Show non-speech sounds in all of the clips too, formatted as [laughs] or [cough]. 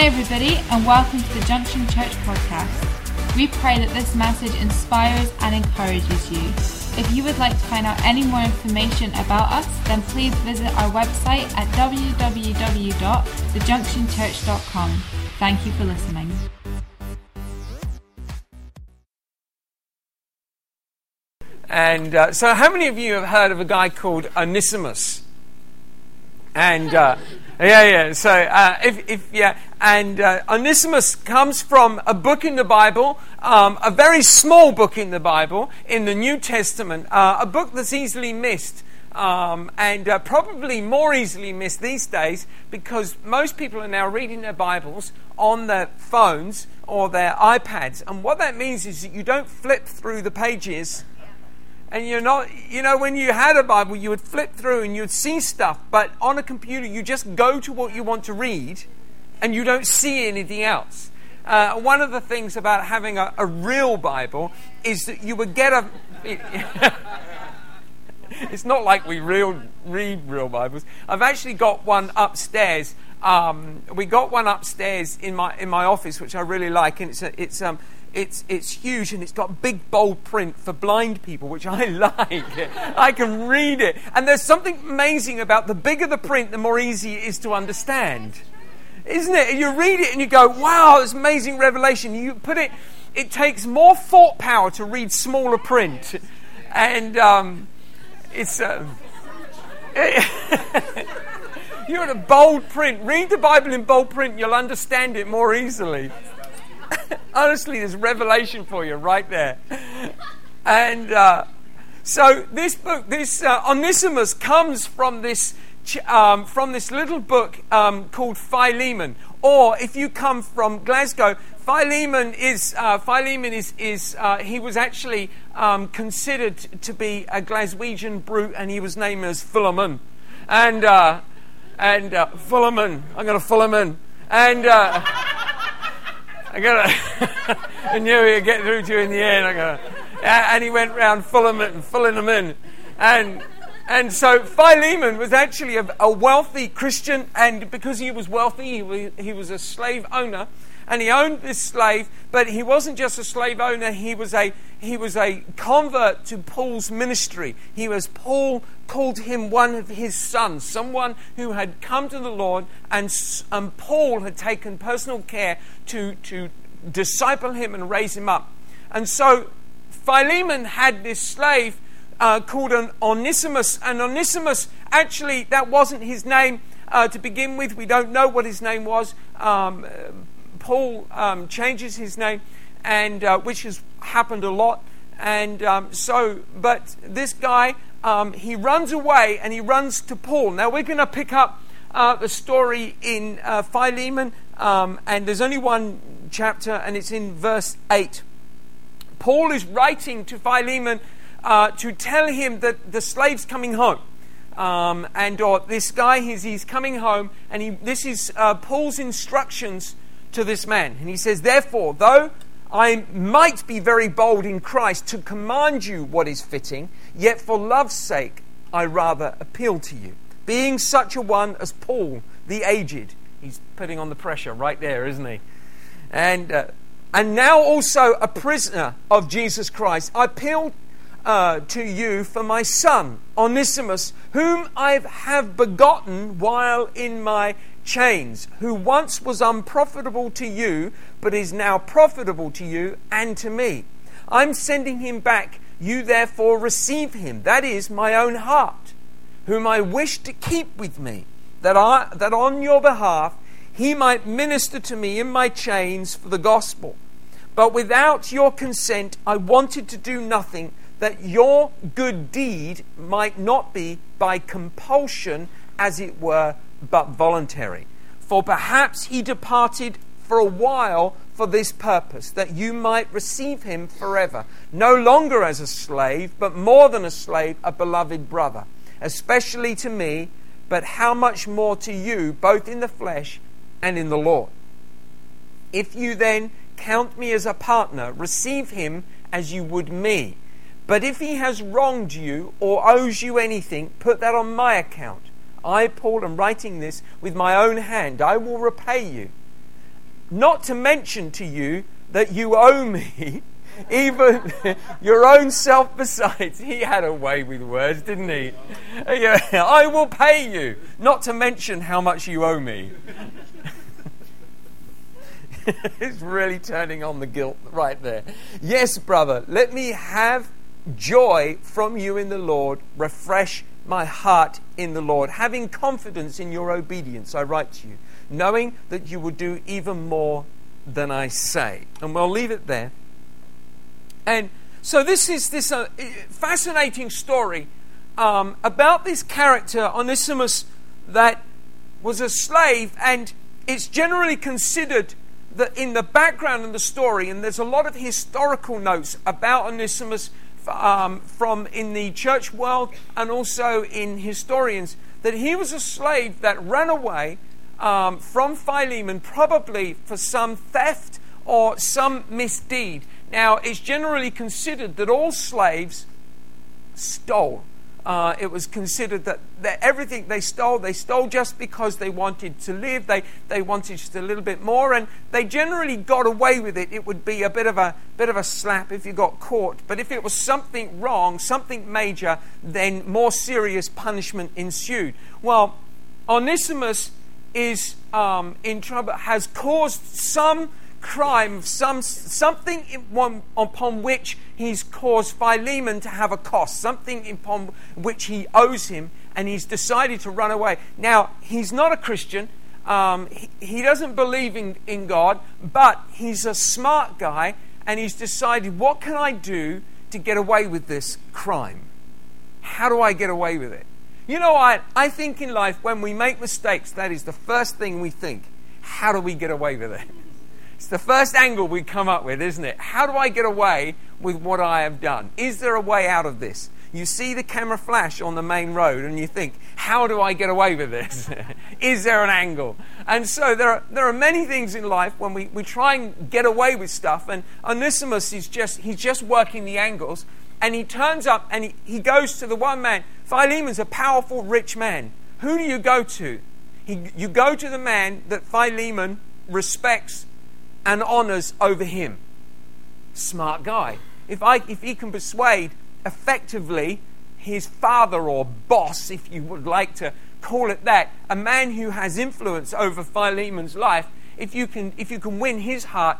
Hi, everybody, and welcome to the Junction Church podcast. We pray that this message inspires and encourages you. If you would like to find out any more information about us, then please visit our website at www.thejunctionchurch.com. Thank you for listening. And uh, so, how many of you have heard of a guy called Onesimus? And uh, yeah, yeah. So, uh, if, if yeah, and uh, Onesimus comes from a book in the Bible, um, a very small book in the Bible, in the New Testament, uh, a book that's easily missed. Um, and uh, probably more easily missed these days because most people are now reading their Bibles on their phones or their iPads. And what that means is that you don't flip through the pages and you're not, you know, when you had a Bible, you would flip through and you'd see stuff, but on a computer, you just go to what you want to read and you don't see anything else. Uh, one of the things about having a, a, real Bible is that you would get a. [laughs] it's not like we real, read real Bibles. I've actually got one upstairs. Um, we got one upstairs in my in my office, which I really like, and it's a, it's um, it's, it's huge and it's got big bold print for blind people, which I [laughs] like. I can read it. And there's something amazing about the bigger the print, the more easy it is to understand. Isn't it? You read it and you go, wow, it's amazing revelation. You put it, it takes more thought power to read smaller print. And um, it's. Uh, [laughs] you're in a bold print. Read the Bible in bold print, you'll understand it more easily. [laughs] Honestly, there's revelation for you right there. And uh, so this book, this uh, Onesimus, comes from this um, from this little book um, called Philemon. Or if you come from Glasgow, Philemon is uh, Philemon is is uh, he was actually um, considered to be a Glaswegian brute, and he was named as Philemon, and uh, and uh, Philemon. I'm going to Philemon, and. I gotta, [laughs] I knew he'd get through to you in the end. I and he went round filling filling them in. And, and so Philemon was actually a, a wealthy Christian, and because he was wealthy, he he was a slave owner and he owned this slave, but he wasn't just a slave owner, he was a, he was a convert to Paul's ministry. He was, Paul called him one of his sons, someone who had come to the Lord, and, and Paul had taken personal care to, to disciple him and raise him up. And so Philemon had this slave uh, called an Onesimus, and Onesimus actually, that wasn't his name. Uh, to begin with, we don't know what his name was. Um, Paul um, changes his name, and uh, which has happened a lot. And um, so, but this guy, um, he runs away and he runs to Paul. Now we're going to pick up uh, the story in uh, Philemon, um, and there's only one chapter, and it's in verse eight. Paul is writing to Philemon uh, to tell him that the slave's coming home. Um, and or this guy, he's, he's coming home, and he, this is uh, Paul's instructions to this man. And he says, Therefore, though I might be very bold in Christ to command you what is fitting, yet for love's sake I rather appeal to you. Being such a one as Paul, the aged, he's putting on the pressure right there, isn't he? And, uh, and now also a prisoner of Jesus Christ, I appeal uh, to you for my son, Onesimus, whom I have begotten while in my chains, who once was unprofitable to you, but is now profitable to you and to me. I'm sending him back. You therefore receive him, that is, my own heart, whom I wish to keep with me, that, I, that on your behalf he might minister to me in my chains for the gospel. But without your consent, I wanted to do nothing, that your good deed might not be by compulsion, as it were but voluntary. For perhaps he departed for a while for this purpose, that you might receive him forever, no longer as a slave, but more than a slave, a beloved brother, especially to me, but how much more to you, both in the flesh and in the Lord. If you then count me as a partner, receive him as you would me. But if he has wronged you or owes you anything, put that on my account. I, Paul, am writing this with my own hand. I will repay you. not to mention to you that you owe me [laughs] even [laughs] your own self besides. He had a way with words, didn't he? Uh, yeah, [laughs] I will pay you, not to mention how much you owe me. it's really turning on the guilt right there. Yes, brother, let me have joy from you in the Lord. Refresh my heart in the Lord. Having confidence in your obedience, I write to you, knowing that you will do even more than I say. And we'll leave it there. And so this is this uh, fascinating story um, about this character Onesimus that was a slave, and it's generally considered that in the background of the story, and there's a lot of historical notes about Onesimus um, from in the church world and also in historians, that he was a slave that ran away um, from Philemon, probably for some theft or some misdeed. Now, it's generally considered that all slaves stole. Uh, it was considered that, that everything they stole, they stole just because they wanted to live, they, they wanted just a little bit more, and they generally got away with it. It would be a bit of a bit of a slap if you got caught. But if it was something wrong, something major, then more serious punishment ensued. Well, Onesimus is um, in trouble, has caused some crime, some, something one, upon which he's caused Philemon to have a cost, something upon which he owes him, and he's decided to run away. Now, he's not a Christian. Um, he, he doesn't believe in, in God, but he's a smart guy, and he's decided, what can I do to get away with this crime? How do I get away with it? You know what? I think in life, when we make mistakes, that is the first thing we think. How do we get away with it? It's the first angle we come up with, isn't it? How do I get away with what I have done? Is there a way out of this? You see the camera flash on the main road and you think, how do I get away with this? [laughs] Is there an angle? And so there are, there are many things in life when we, we try and get away with stuff. And Onesimus is just, he's just working the angles. And he turns up and he, he goes to the one man. Philemon's a powerful, rich man. Who do you go to? He, you go to the man that Philemon respects and honors over him. Smart guy. If, I, if he can persuade effectively his father or boss, if you would like to call it that, a man who has influence over Philemon's life, if you can, if you can win his heart,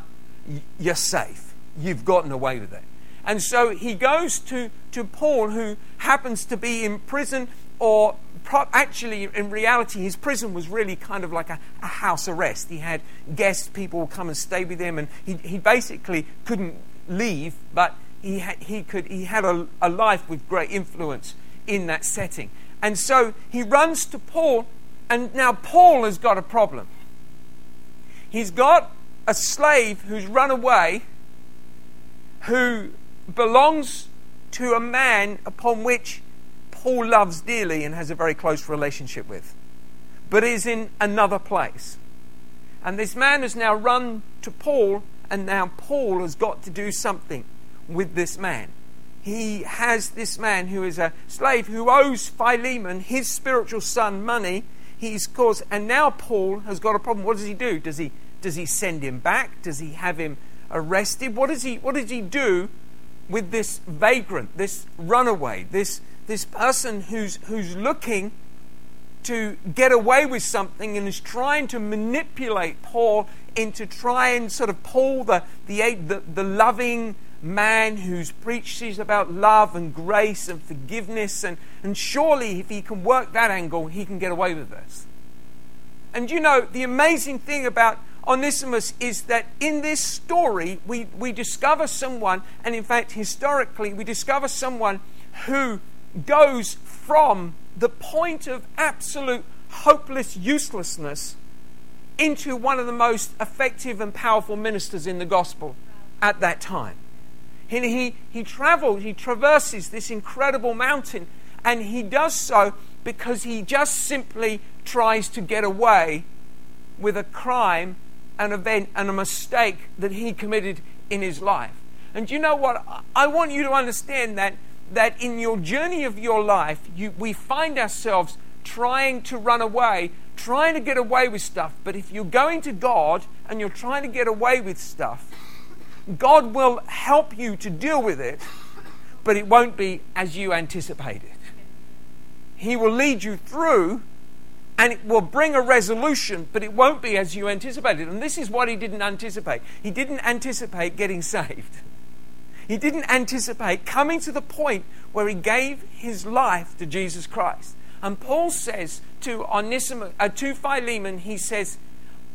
you're safe. You've gotten away with it. And so he goes to, to Paul, who happens to be in prison or actually, in reality, his prison was really kind of like a, a, house arrest. He had guests, people would come and stay with him, and he, he basically couldn't leave, but he had, he could, he had a, a life with great influence in that setting. And so he runs to Paul, and now Paul has got a problem. He's got a slave who's run away, who belongs to a man upon which Paul loves dearly and has a very close relationship with, but is in another place. And this man has now run to Paul, and now Paul has got to do something with this man. He has this man who is a slave who owes Philemon, his spiritual son, money. He's caused, and now Paul has got a problem. What does he do? Does he does he send him back? Does he have him arrested? What does he what does he do with this vagrant, this runaway, this this person who's, who's looking to get away with something and is trying to manipulate Paul into trying sort of pull the, the, the, the loving man who's preaches about love and grace and forgiveness. And, and surely, if he can work that angle, he can get away with this. And you know, the amazing thing about Onesimus is that in this story, we, we discover someone, and in fact, historically, we discover someone who goes from the point of absolute hopeless uselessness into one of the most effective and powerful ministers in the gospel at that time. And he, he travels, he traverses this incredible mountain, and he does so because he just simply tries to get away with a crime, an event, and a mistake that he committed in his life. And you know what? I want you to understand that that in your journey of your life, you, we find ourselves trying to run away, trying to get away with stuff, but if you're going to God and you're trying to get away with stuff, God will help you to deal with it, but it won't be as you anticipated. He will lead you through and it will bring a resolution, but it won't be as you anticipated. And this is what he didn't anticipate. He didn't anticipate getting [laughs] saved. He didn't anticipate coming to the point where he gave his life to Jesus Christ. And Paul says to Onesimus, uh, to Philemon, he says,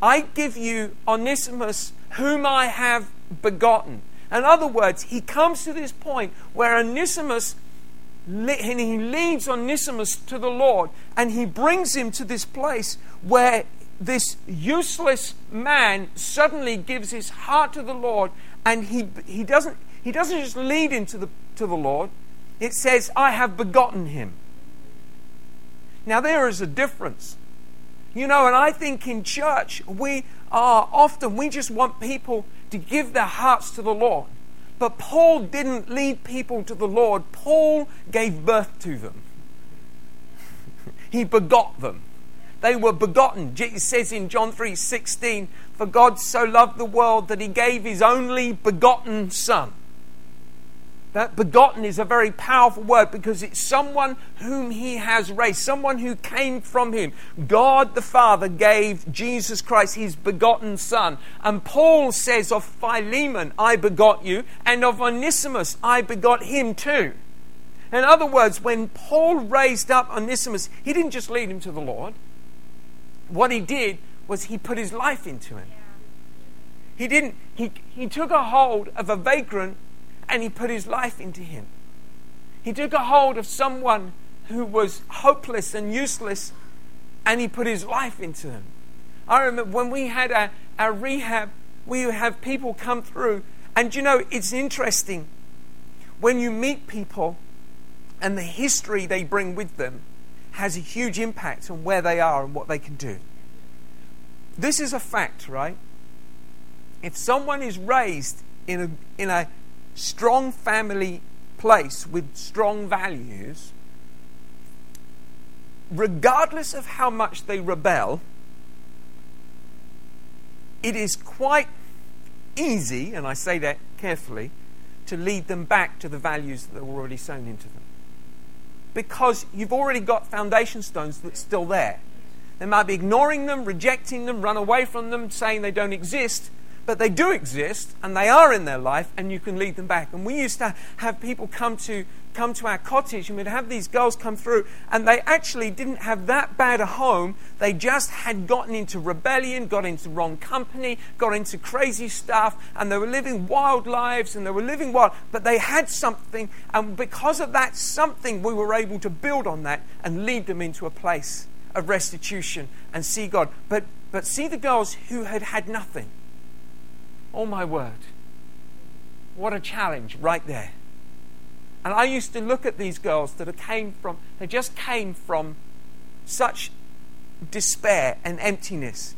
I give you Onesimus, whom I have begotten. In other words, he comes to this point where Onesimus and he leads Onesimus to the Lord and he brings him to this place where this useless man suddenly gives his heart to the Lord and he, he, doesn't, he doesn't just lead him to the, to the Lord, it says, I have begotten him. Now, there is a difference. You know, and I think in church, we are often, we just want people to give their hearts to the Lord. But Paul didn't lead people to the Lord, Paul gave birth to them. [laughs] he begot them. They were begotten. It says in John 3:16, "For God so loved the world that he gave his only begotten son." That begotten is a very powerful word because it's someone whom he has raised, someone who came from him. God the Father gave Jesus Christ his begotten Son. And Paul says of Philemon, I begot you, and of Onesimus, I begot him too. In other words, when Paul raised up Onesimus, he didn't just lead him to the Lord. What he did was he put his life into him. He didn't, he, he took a hold of a vagrant and he put his life into him. He took a hold of someone who was hopeless and useless and he put his life into him. I remember when we had our, our rehab, we have people come through, and you know, it's interesting when you meet people and the history they bring with them has a huge impact on where they are and what they can do. This is a fact, right? If someone is raised in a, in a strong family place with strong values, regardless of how much they rebel, it is quite easy, and I say that carefully, to lead them back to the values that are already sown into them. Because you've already got foundation stones that's still there. They might be ignoring them, rejecting them, run away from them, saying they don't exist, but they do exist and they are in their life and you can lead them back. And we used to have people come to come to our cottage and we'd have these girls come through and they actually didn't have that bad a home. They just had gotten into rebellion, got into wrong company, got into crazy stuff and they were living wild lives and they were living wild, but they had something and because of that something we were able to build on that and lead them into a place of restitution and see God. But but see the girls who had had nothing Oh my word. What a challenge right there. And I used to look at these girls that came from, they just came from such despair and emptiness.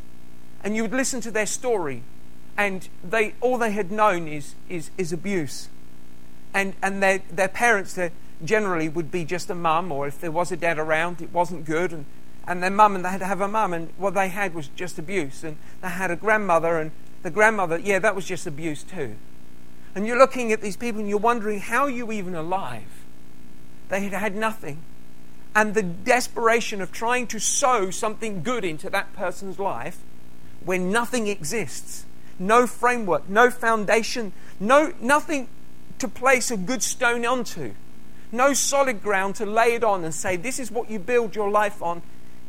And you would listen to their story, and they all they had known is, is, is abuse. And, and their, their parents generally would be just a mum, or if there was a dad around, it wasn't good. And, and their mum, and they had to have a mum, and what they had was just abuse. And they had a grandmother, and the grandmother, yeah, that was just abuse too. And you're looking at these people and you're wondering, how are you even alive? They had had nothing. And the desperation of trying to sow something good into that person's life when nothing exists no framework, no foundation, no, nothing to place a good stone onto, no solid ground to lay it on and say, This is what you build your life on.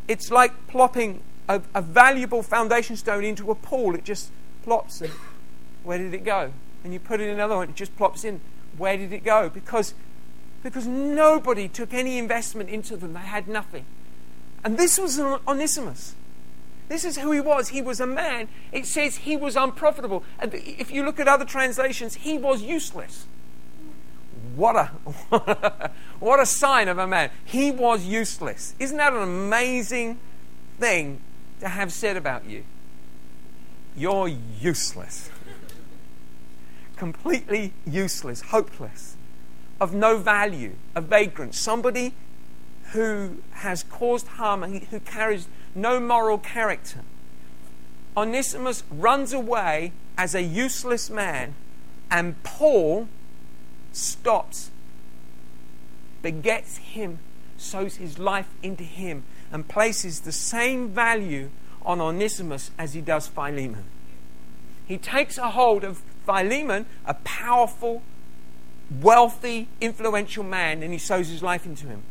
It's like plopping a, a valuable foundation stone into a pool. It just plops and where did it go? And you put in another one, it just plops in. Where did it go? Because, because nobody took any investment into them. They had nothing. And this was Onesimus. This is who he was. He was a man. It says he was unprofitable. And if you look at other translations, he was useless. What a, [laughs] what a sign of a man. He was useless. Isn't that an amazing thing to have said about you? You're useless. Completely useless, hopeless, of no value, a vagrant, somebody who has caused harm who carries no moral character. Onesimus runs away as a useless man, and Paul stops, begets him, sows his life into him, and places the same value on Onesimus as he does Philemon. He takes a hold of Philemon, a powerful, wealthy, influential man, and he sows his life into him.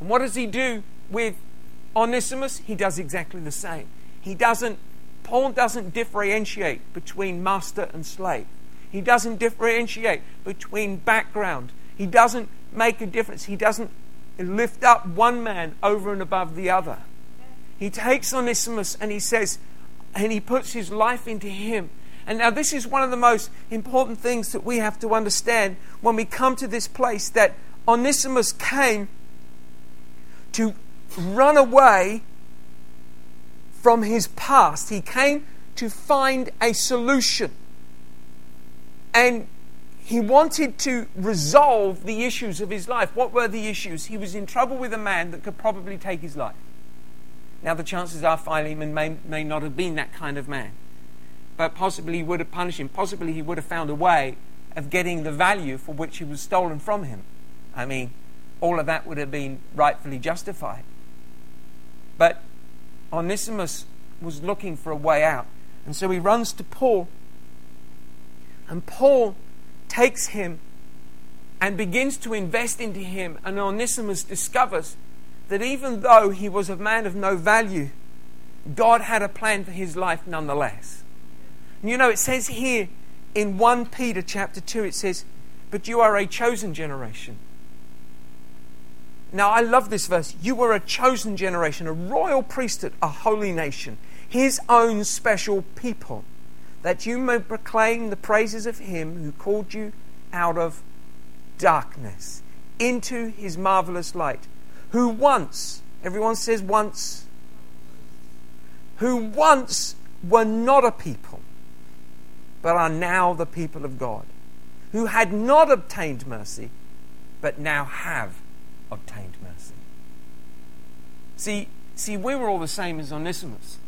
And what does he do with Onesimus? He does exactly the same. He doesn't, Paul doesn't differentiate between master and slave. He doesn't differentiate between background. He doesn't make a difference. He doesn't lift up one man over and above the other. He takes Onesimus and he says, and he puts his life into him. And now, this is one of the most important things that we have to understand when we come to this place that Onesimus came to run away from his past. He came to find a solution. And he wanted to resolve the issues of his life. What were the issues? He was in trouble with a man that could probably take his life. Now, the chances are Philemon may, may not have been that kind of man, but possibly he would have punished him. Possibly he would have found a way of getting the value for which he was stolen from him. I mean, all of that would have been rightfully justified. But Onesimus was looking for a way out. And so he runs to Paul. And Paul takes him and begins to invest into him. And Onesimus discovers that even though he was a man of no value, God had a plan for his life nonetheless. And you know, it says here in 1 Peter chapter 2, it says, But you are a chosen generation. Now, I love this verse. You were a chosen generation, a royal priesthood, a holy nation, his own special people that you may proclaim the praises of him who called you out of darkness into his marvelous light, who once, everyone says once, who once were not a people, but are now the people of God, who had not obtained mercy, but now have obtained mercy. See, see, we were all the same as Onesimus.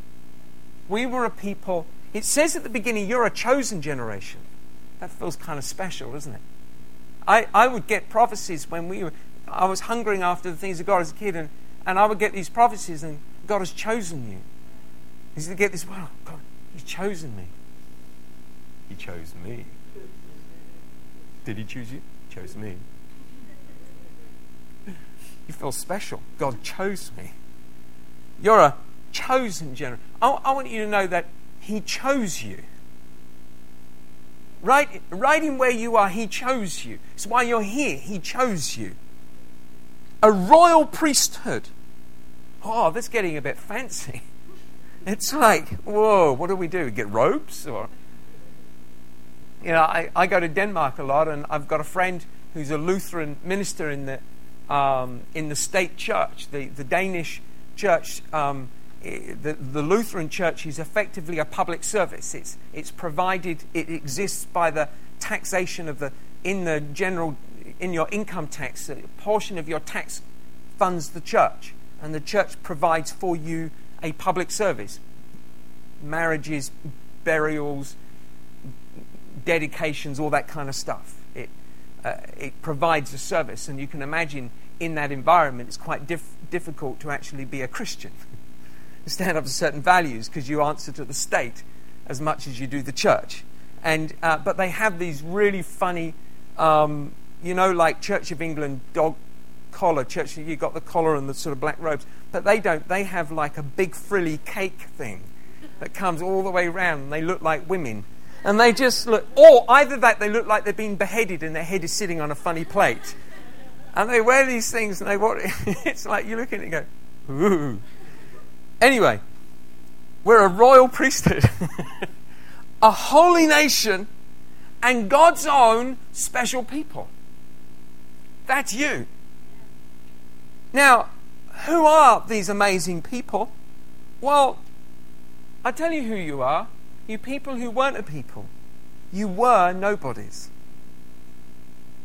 We were a people it says at the beginning, you're a chosen generation. That feels kind of special, doesn't it? I, I would get prophecies when we were, I was hungering after the things of God as a kid, and, and I would get these prophecies, and God has chosen you. He said, get this, well, God, He's chosen me. He chose me. Did He choose you? He chose me. You feel special. God chose me. You're a chosen generation. I, I want you to know that he chose you. Right, right in where you are, He chose you. It's why you're here. He chose you. A royal priesthood. Oh, that's getting a bit fancy. [laughs] It's like, whoa, what do we do? Get robes? Or, you know, I, I go to Denmark a lot, and I've got a friend who's a Lutheran minister in the, um, in the state church, the, the Danish church. Um, the, the Lutheran Church is effectively a public service. It's, it's provided, it exists by the taxation of the, in the general, in your income tax, a portion of your tax funds the church, and the church provides for you a public service. Marriages, burials, dedications, all that kind of stuff. It, uh, it provides a service, and you can imagine in that environment it's quite dif- difficult to actually be a Christian. [laughs] stand up to certain values because you answer to the state as much as you do the church. And, uh, but they have these really funny, um, you know, like Church of England dog collar, church, you've got the collar and the sort of black robes. But they don't. They have like a big frilly cake thing that comes all the way around and they look like women. And they just look, or either that they look like they've been beheaded and their head is sitting on a funny plate. And they wear these things and they want, [laughs] it's like you look at it and go, ooh. Anyway, we're a royal priesthood, [laughs] a holy nation, and God's own special people. That's you. Now, who are these amazing people? Well, I tell you who you are. You people who weren't a people. You were nobodies.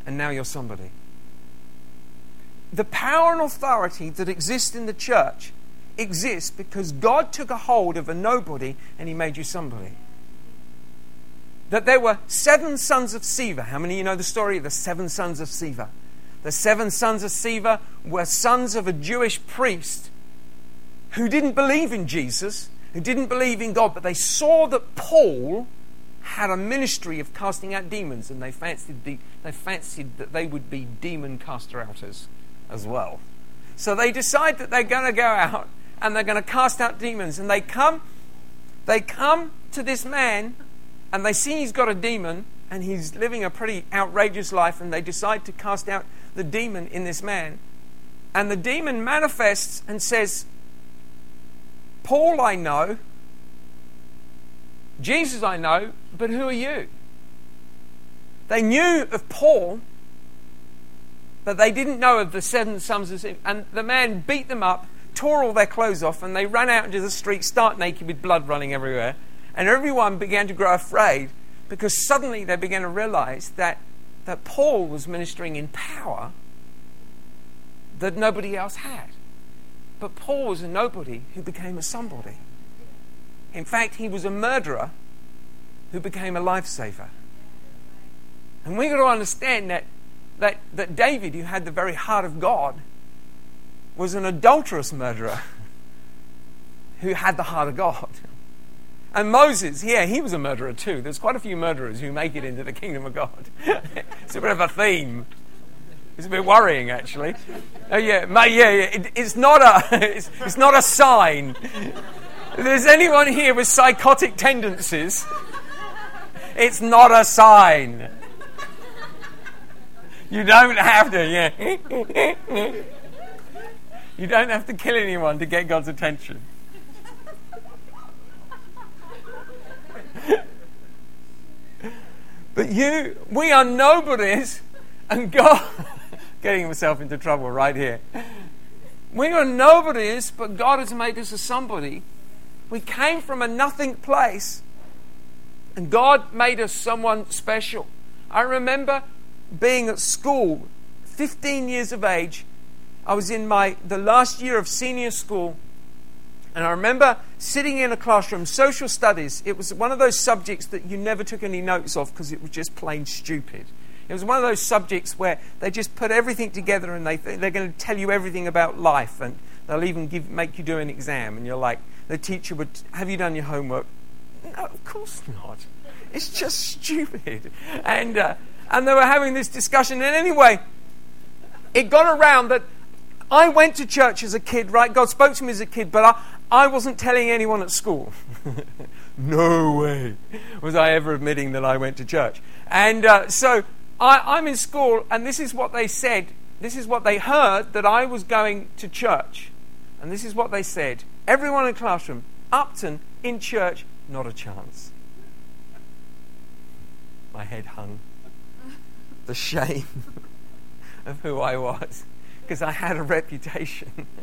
And now you're somebody. The power and authority that exists in the church exists because God took a hold of a nobody and he made you somebody. That there were seven sons of Sceva. How many of you know the story of the seven sons of Sceva? The seven sons of Sceva were sons of a Jewish priest who didn't believe in Jesus, who didn't believe in God, but they saw that Paul had a ministry of casting out demons, and they fancied, the, they fancied that they would be demon caster outers as well. So they decide that they're going to go out and they're going to cast out demons, and they come, they come to this man, and they see he's got a demon, and he's living a pretty outrageous life, and they decide to cast out the demon in this man. And the demon manifests and says, Paul, I know. Jesus, I know. But who are you? They knew of Paul, but they didn't know of the seven sons of And the man beat them up, tore all their clothes off, and they ran out into the street, stark naked with blood running everywhere. And everyone began to grow afraid because suddenly they began to realize that, that Paul was ministering in power that nobody else had. But Paul was a nobody who became a somebody. In fact, he was a murderer who became a lifesaver. And we've got to understand that, that, that David, who had the very heart of God, was an adulterous murderer [laughs] who had the heart of God. And Moses, yeah, he was a murderer too. There's quite a few murderers who make it into the kingdom of God. [laughs] it's a bit of a theme. It's a bit worrying, actually. Oh yeah, yeah, yeah. It, it's not a, [laughs] it's, it's not a sign. If there's anyone here with psychotic tendencies, it's not a sign. You don't have to, yeah. [laughs] you don't have to kill anyone to get God's attention. But you, we are nobodies, and God, [laughs] getting himself into trouble right here. We are nobodies, but God has made us a somebody. We came from a nothing place and God made us someone special. I remember being at school, 15 years of age. I was in my the last year of senior school, and I remember sitting in a classroom, social studies. It was one of those subjects that you never took any notes of because it was just plain stupid. It was one of those subjects where they just put everything together and they they're going to tell you everything about life and they'll even give, make you do an exam and you're like the teacher would have you done your homework no, of course not. It's just stupid. And, uh, and they were having this discussion. And anyway, it got around that I went to church as a kid, right? God spoke to me as a kid, but I, I wasn't telling anyone at school. [laughs] no way was I ever admitting that I went to church. And uh, so I, I'm in school, and this is what they said. This is what they heard that I was going to church. And this is what they said. Everyone in the classroom, Upton in church, not a chance. My head hung. The shame [laughs] of who I was. Because I had a reputation [laughs]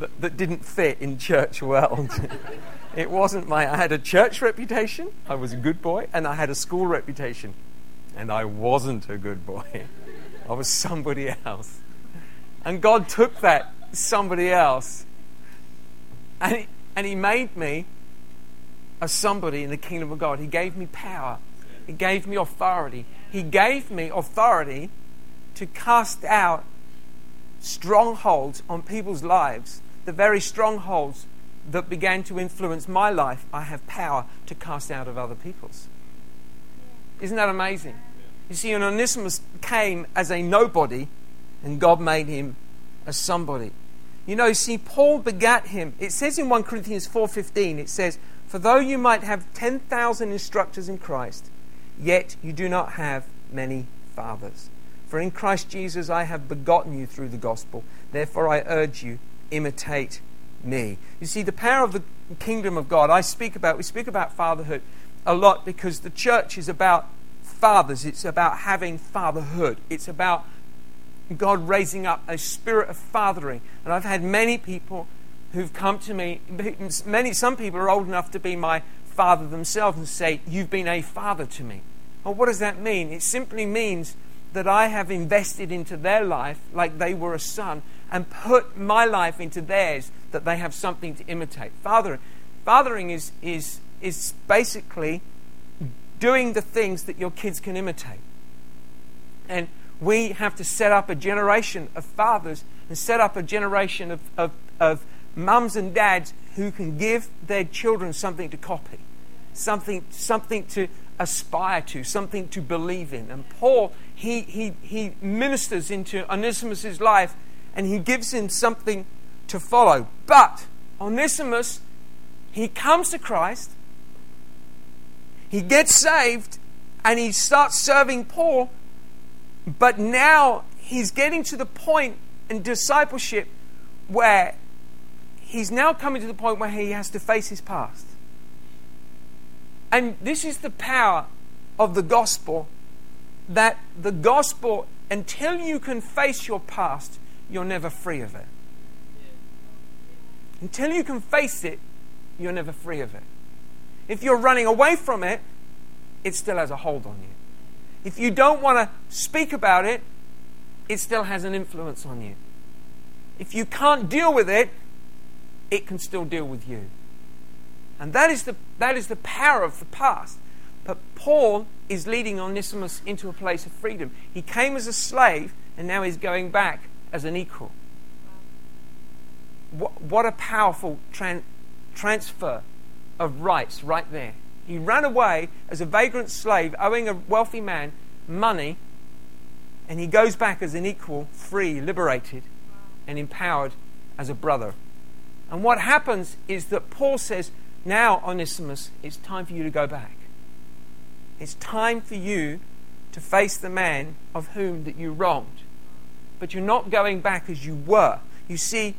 that, that didn't fit in church world. [laughs] it wasn't my. I had a church reputation, I was a good boy, and I had a school reputation. And I wasn't a good boy. [laughs] I was somebody else. And God took that somebody else and he, and he made me a somebody in the kingdom of God. He gave me power, He gave me authority. He gave me authority to cast out strongholds on people's lives, the very strongholds that began to influence my life, I have power to cast out of other people's. Isn't that amazing? You see, Onesimus came as a nobody, and God made him a somebody. You know, see, Paul begat him. It says in 1 Corinthians 4.15, it says, for though you might have 10,000 instructors in Christ, yet you do not have many fathers. For in Christ Jesus I have begotten you through the gospel. Therefore I urge you, imitate me. You see, the power of the kingdom of God, I speak about, we speak about fatherhood a lot because the church is about fathers. It's about having fatherhood. It's about God raising up a spirit of fathering. And I've had many people who've come to me. Many, some people are old enough to be my father themselves and say, You've been a father to me. Well, what does that mean? It simply means that I have invested into their life like they were a son and put my life into theirs that they have something to imitate. Fathering, fathering is, is, is basically doing the things that your kids can imitate. And we have to set up a generation of fathers and set up a generation of, of, of mums and dads who can give their children something to copy, something, something to aspire to, something to believe in. And Paul, he, he, he ministers into Onesimus' life and he gives him something to follow. But Onesimus, he comes to Christ, he gets saved, and he starts serving Paul. But now he's getting to the point in discipleship where he's now coming to the point where he has to face his past. And this is the power of the gospel that the gospel, until you can face your past, you're never free of it. Until you can face it, you're never free of it. If you're running away from it, it still has a hold on you. If you don't want to speak about it, it still has an influence on you. If you can't deal with it, it can still deal with you. And that is the, that is the power of the past. But Paul is leading Onesimus into a place of freedom. He came as a slave, and now he's going back as an equal. What, what a powerful tran- transfer of rights right there. He ran away as a vagrant slave, owing a wealthy man money, and he goes back as an equal, free, liberated, and empowered as a brother. And what happens is that Paul says, Now, Onesimus, it's time for you to go back. It's time for you to face the man of whom that you wronged. But you're not going back as you were. You see,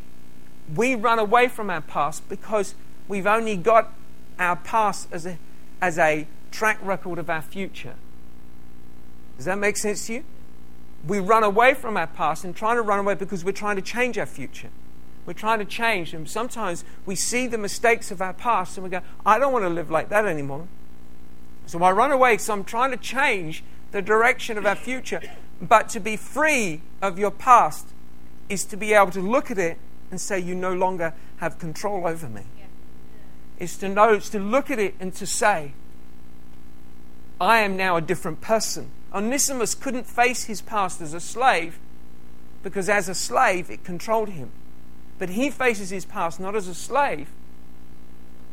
we run away from our past because we've only got our past as a, as a track record of our future. Does that make sense to you? We run away from our past and trying to run away because we're trying to change our future. We're trying to change, and sometimes we see the mistakes of our past and we go, I don't want to live like that anymore. So I run away because I'm trying to change the direction of our future. But to be free of your past is to be able to look at it and say, You no longer have control over me. Yeah. It's to know, it's to look at it and to say, I am now a different person. Onesimus couldn't face his past as a slave because as a slave it controlled him. But he faces his past not as a slave,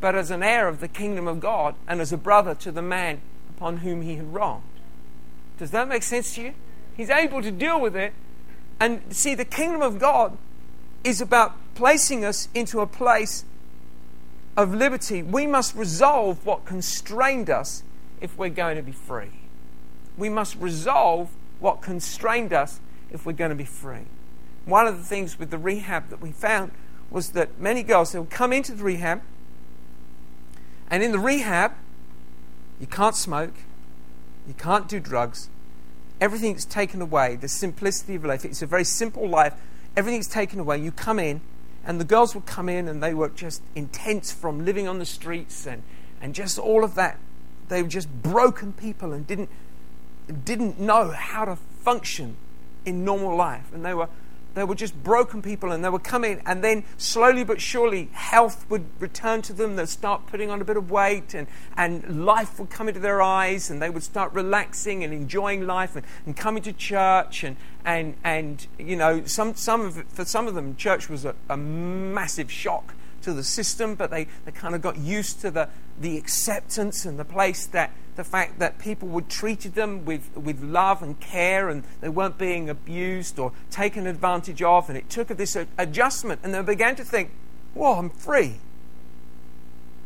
but as an heir of the kingdom of God and as a brother to the man upon whom he had wronged. Does that make sense to you? He's able to deal with it. And see, the kingdom of God is about placing us into a place of liberty. We must resolve what constrained us if we're going to be free. We must resolve what constrained us if we're going to be free. One of the things with the rehab that we found was that many girls, they would come into the rehab, and in the rehab, you can't smoke, you can't do drugs, everything's taken away. The simplicity of life, it's a very simple life, everything's taken away. You come in, and the girls would come in, and they were just intense from living on the streets and, and just all of that. They were just broken people and didn't, didn't know how to function in normal life. And they were they were just broken people and they come in and then slowly but surely health would return to them. They'd start putting on a bit of weight and, and life would come into their eyes and they would start relaxing and enjoying life and, and coming to church and, and, and you know some, some of for some of them church was a, a massive shock to the system but they, they kind of got used to the, the acceptance and the place that the fact that people would treated them with, with love and care and they weren't being abused or taken advantage of. And it took this adjustment and they began to think, whoa, I'm free.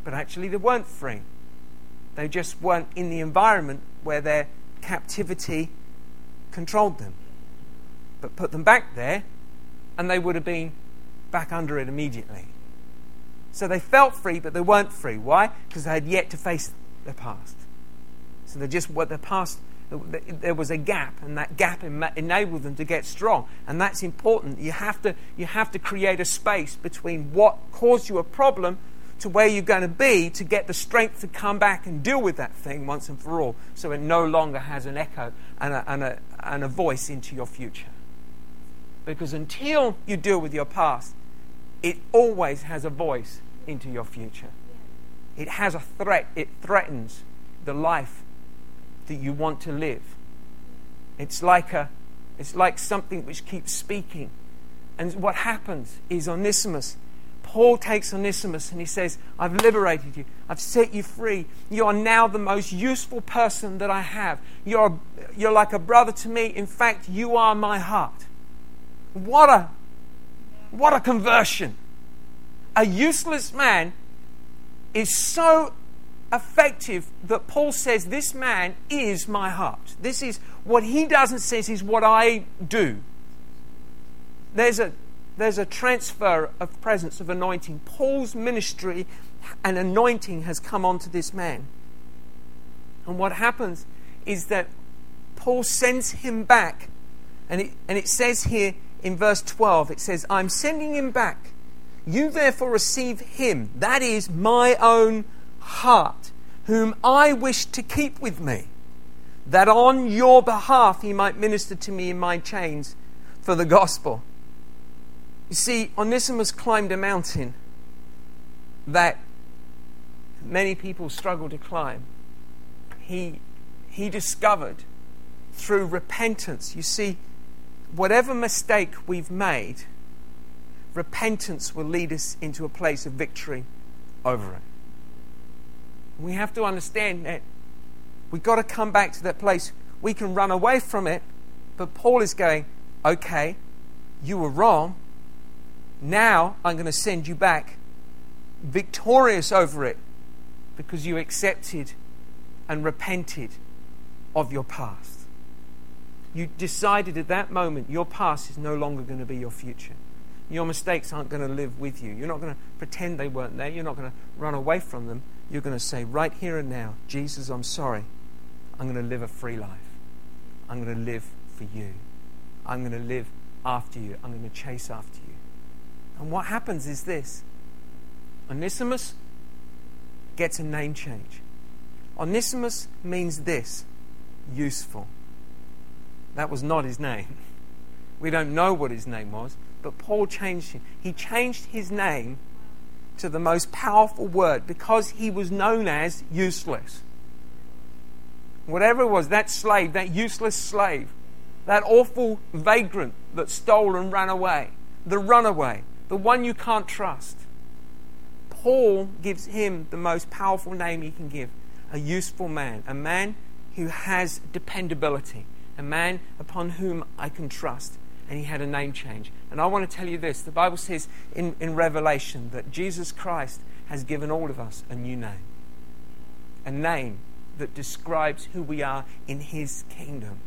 But actually, they weren't free. They just weren't in the environment where their captivity controlled them. But put them back there, and they would have been back under it immediately. So they felt free, but they weren't free. Why? Because they had yet to face their past. So they just what the past there was a gap, and that gap enabled them to get strong. And that's important. You have to you have to create a space between what caused you a problem to where you're going to be to get the strength to come back and deal with that thing once and for all, so it no longer has an echo and a, and a, and a voice into your future. Because until you deal with your past, it always has a voice into your future. It has a threat, it threatens the life that you want to live. It's like, a, it's like something which keeps speaking. And what happens is Onesimus, Paul takes Onesimus and he says, I've liberated you. I've set you free. You are now the most useful person that I have. You're, you're like a brother to me. In fact, you are my heart. What a, what a conversion. A useless man is so effective that Paul says, This man is my heart. This is what he doesn't say, is what I do. There's a, there's a transfer of presence, of anointing. Paul's ministry and anointing has come onto this man. And what happens is that Paul sends him back. And it, and it says here in verse 12, it says, I'm sending him back. You therefore receive him, that is my own heart, whom I wish to keep with me, that on your behalf he might minister to me in my chains for the gospel. You see, Onesimus climbed a mountain that many people struggle to climb. He, he discovered through repentance, you see, whatever mistake we've made, repentance will lead us into a place of victory over it. We have to understand that we've got to come back to that place. We can run away from it, but Paul is going, okay, you were wrong. Now I'm going to send you back victorious over it because you accepted and repented of your past. You decided at that moment your past is no longer going to be your future. Your mistakes aren't going to live with you. You're not going to pretend they weren't there. You're not going to run away from them. You're going to say, right here and now, Jesus, I'm sorry. I'm going to live a free life. I'm going to live for you. I'm going to live after you. I'm going to chase after you. And what happens is this Onesimus gets a name change. Onesimus means this useful. That was not his name. We don't know what his name was, but Paul changed him. He changed his name to the most powerful word because he was known as useless. Whatever it was, that slave, that useless slave, that awful vagrant that stole and ran away, the runaway, the one you can't trust. Paul gives him the most powerful name he can give a useful man, a man who has dependability, a man upon whom I can trust. And he had a name change. And I want to tell you this the Bible says in, in Revelation that Jesus Christ has given all of us a new name, a name that describes who we are in his kingdom.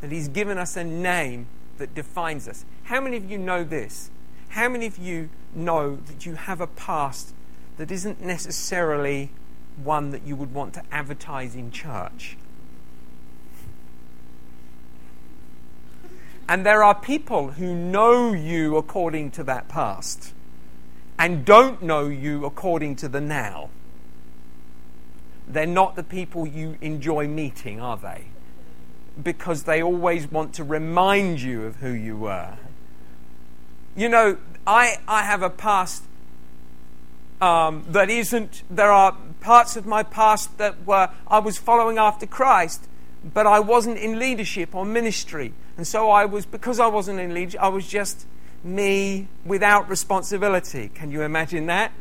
That he's given us a name that defines us. How many of you know this? How many of you know that you have a past that isn't necessarily one that you would want to advertise in church? And there are people who know you according to that past and don't know you according to the now. They're not the people you enjoy meeting, are they? Because they always want to remind you of who you were. You know, I, I have a past um, that isn't, there are parts of my past that were, I was following after Christ, but I wasn't in leadership or ministry. And so I was, because I wasn't in leadership, I was just me without responsibility. Can you imagine that?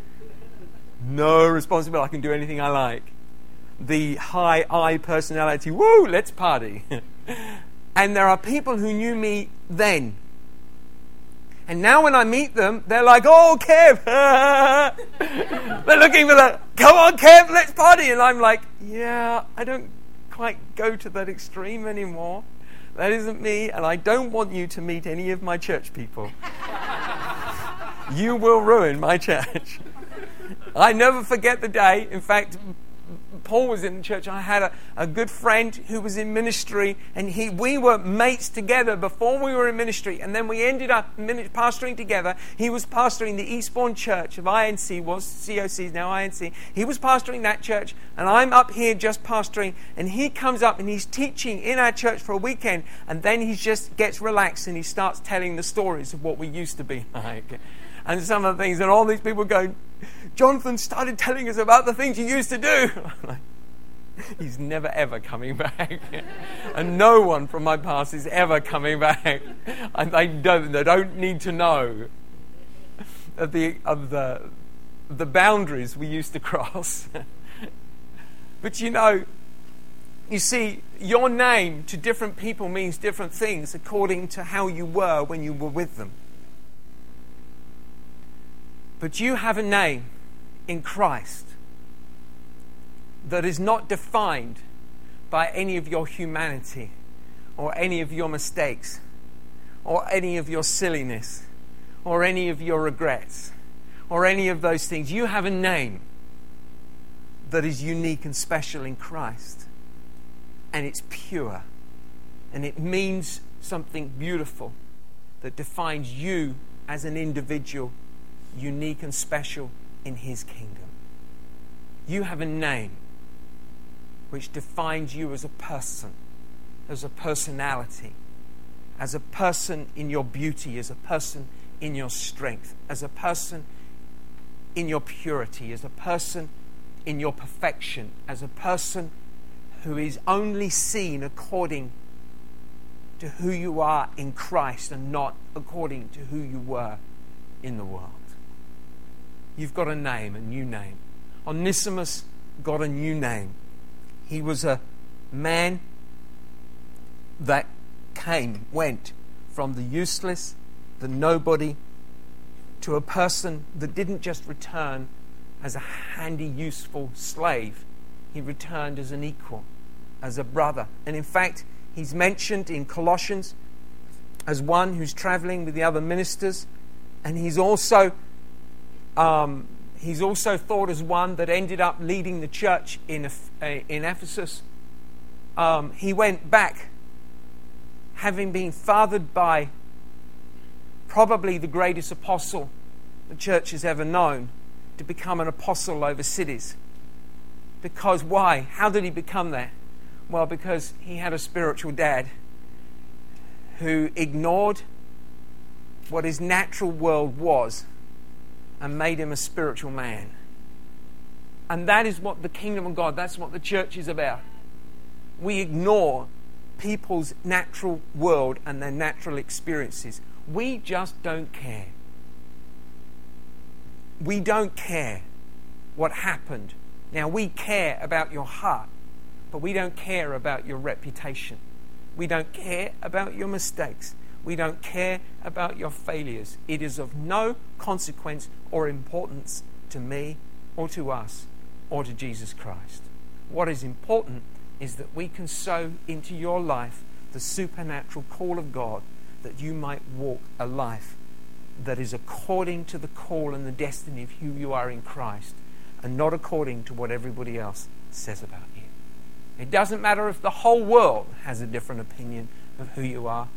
No responsibility. I can do anything I like. The high I personality, woo, let's party. [laughs] and there are people who knew me then and now when I meet them, they're like, oh, Kev. [laughs] they're looking for that, come on, Kev, let's party. And I'm like, yeah, I don't quite go to that extreme anymore. That isn't me, and I don't want you to meet any of my church people. you will ruin my church. I never forget the day. In fact, Paul was in the church, I had a, a good friend who was in ministry, and he, we were mates together before we were in ministry, and then we ended up pastoring together. He was pastoring the Eastbourne Church of INC, was COC, now INC. He was pastoring that church, and I'm up here just pastoring, and he comes up and he's teaching in our church for a weekend, and then he just gets relaxed and he starts telling the stories of what we used to be like. and some of the things, and all these people going, Jonathan started telling us about the things you used to do. [laughs] He's never ever coming back. [laughs] and no one from my past is ever coming back. [laughs] And they don't, they don't need to know of the, of the, the boundaries we used to cross. but you know, you see, your name to different people means different things according to how you were when you were with them. But you have a name in Christ that is not defined by any of your humanity or any of your mistakes or any of your silliness or any of your regrets or any of those things. You have a name that is unique and special in Christ, and it's pure, and it means something beautiful that defines you as an individual, unique and special in His kingdom. You have a name which defines you as a person, as a personality, as a person in your beauty, as a person in your strength, as a person in your purity, as a person in your perfection, as a person who is only seen according to who you are in Christ and not according to who you were in the world. You've got a name, a new name. Onesimus got a new name. He was a man that came, went from the useless, the nobody, to a person that didn't just return as a handy, useful slave, he returned as an equal, as a brother. And in fact, he's mentioned in Colossians as one who's traveling with the other ministers, and he's also um, he's also thought as one that ended up leading the church in, uh, in Ephesus. Um, he went back, having been fathered by probably the greatest apostle the church has ever known, to become an apostle over cities. Because why? How did he become that? Well, because he had a spiritual dad who ignored what his natural world was and made him a spiritual man. And that is what the kingdom of God, that's what the church is about. We ignore people's natural world and their natural experiences. We just don't care. We don't care what happened. Now, we care about your heart, but we don't care about your reputation. We don't care about your mistakes. We don't care about your failures. It is of no consequence or importance to me or to us or to Jesus Christ. What is important is that we can sow into your life the supernatural call of God that you might walk a life that is according to the call and the destiny of who you are in Christ and not according to what everybody else says about you. It doesn't matter if the whole world has a different opinion of who you are.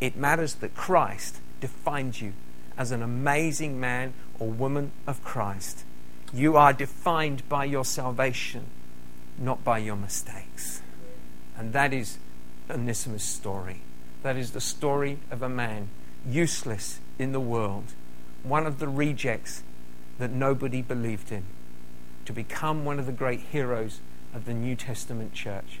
It matters that Christ defines you as an amazing man or woman of Christ. You are defined by your salvation, not by your mistakes. And that is Onesimus' story. That is the story of a man useless in the world, one of the rejects that nobody believed in, to become one of the great heroes of the New Testament church.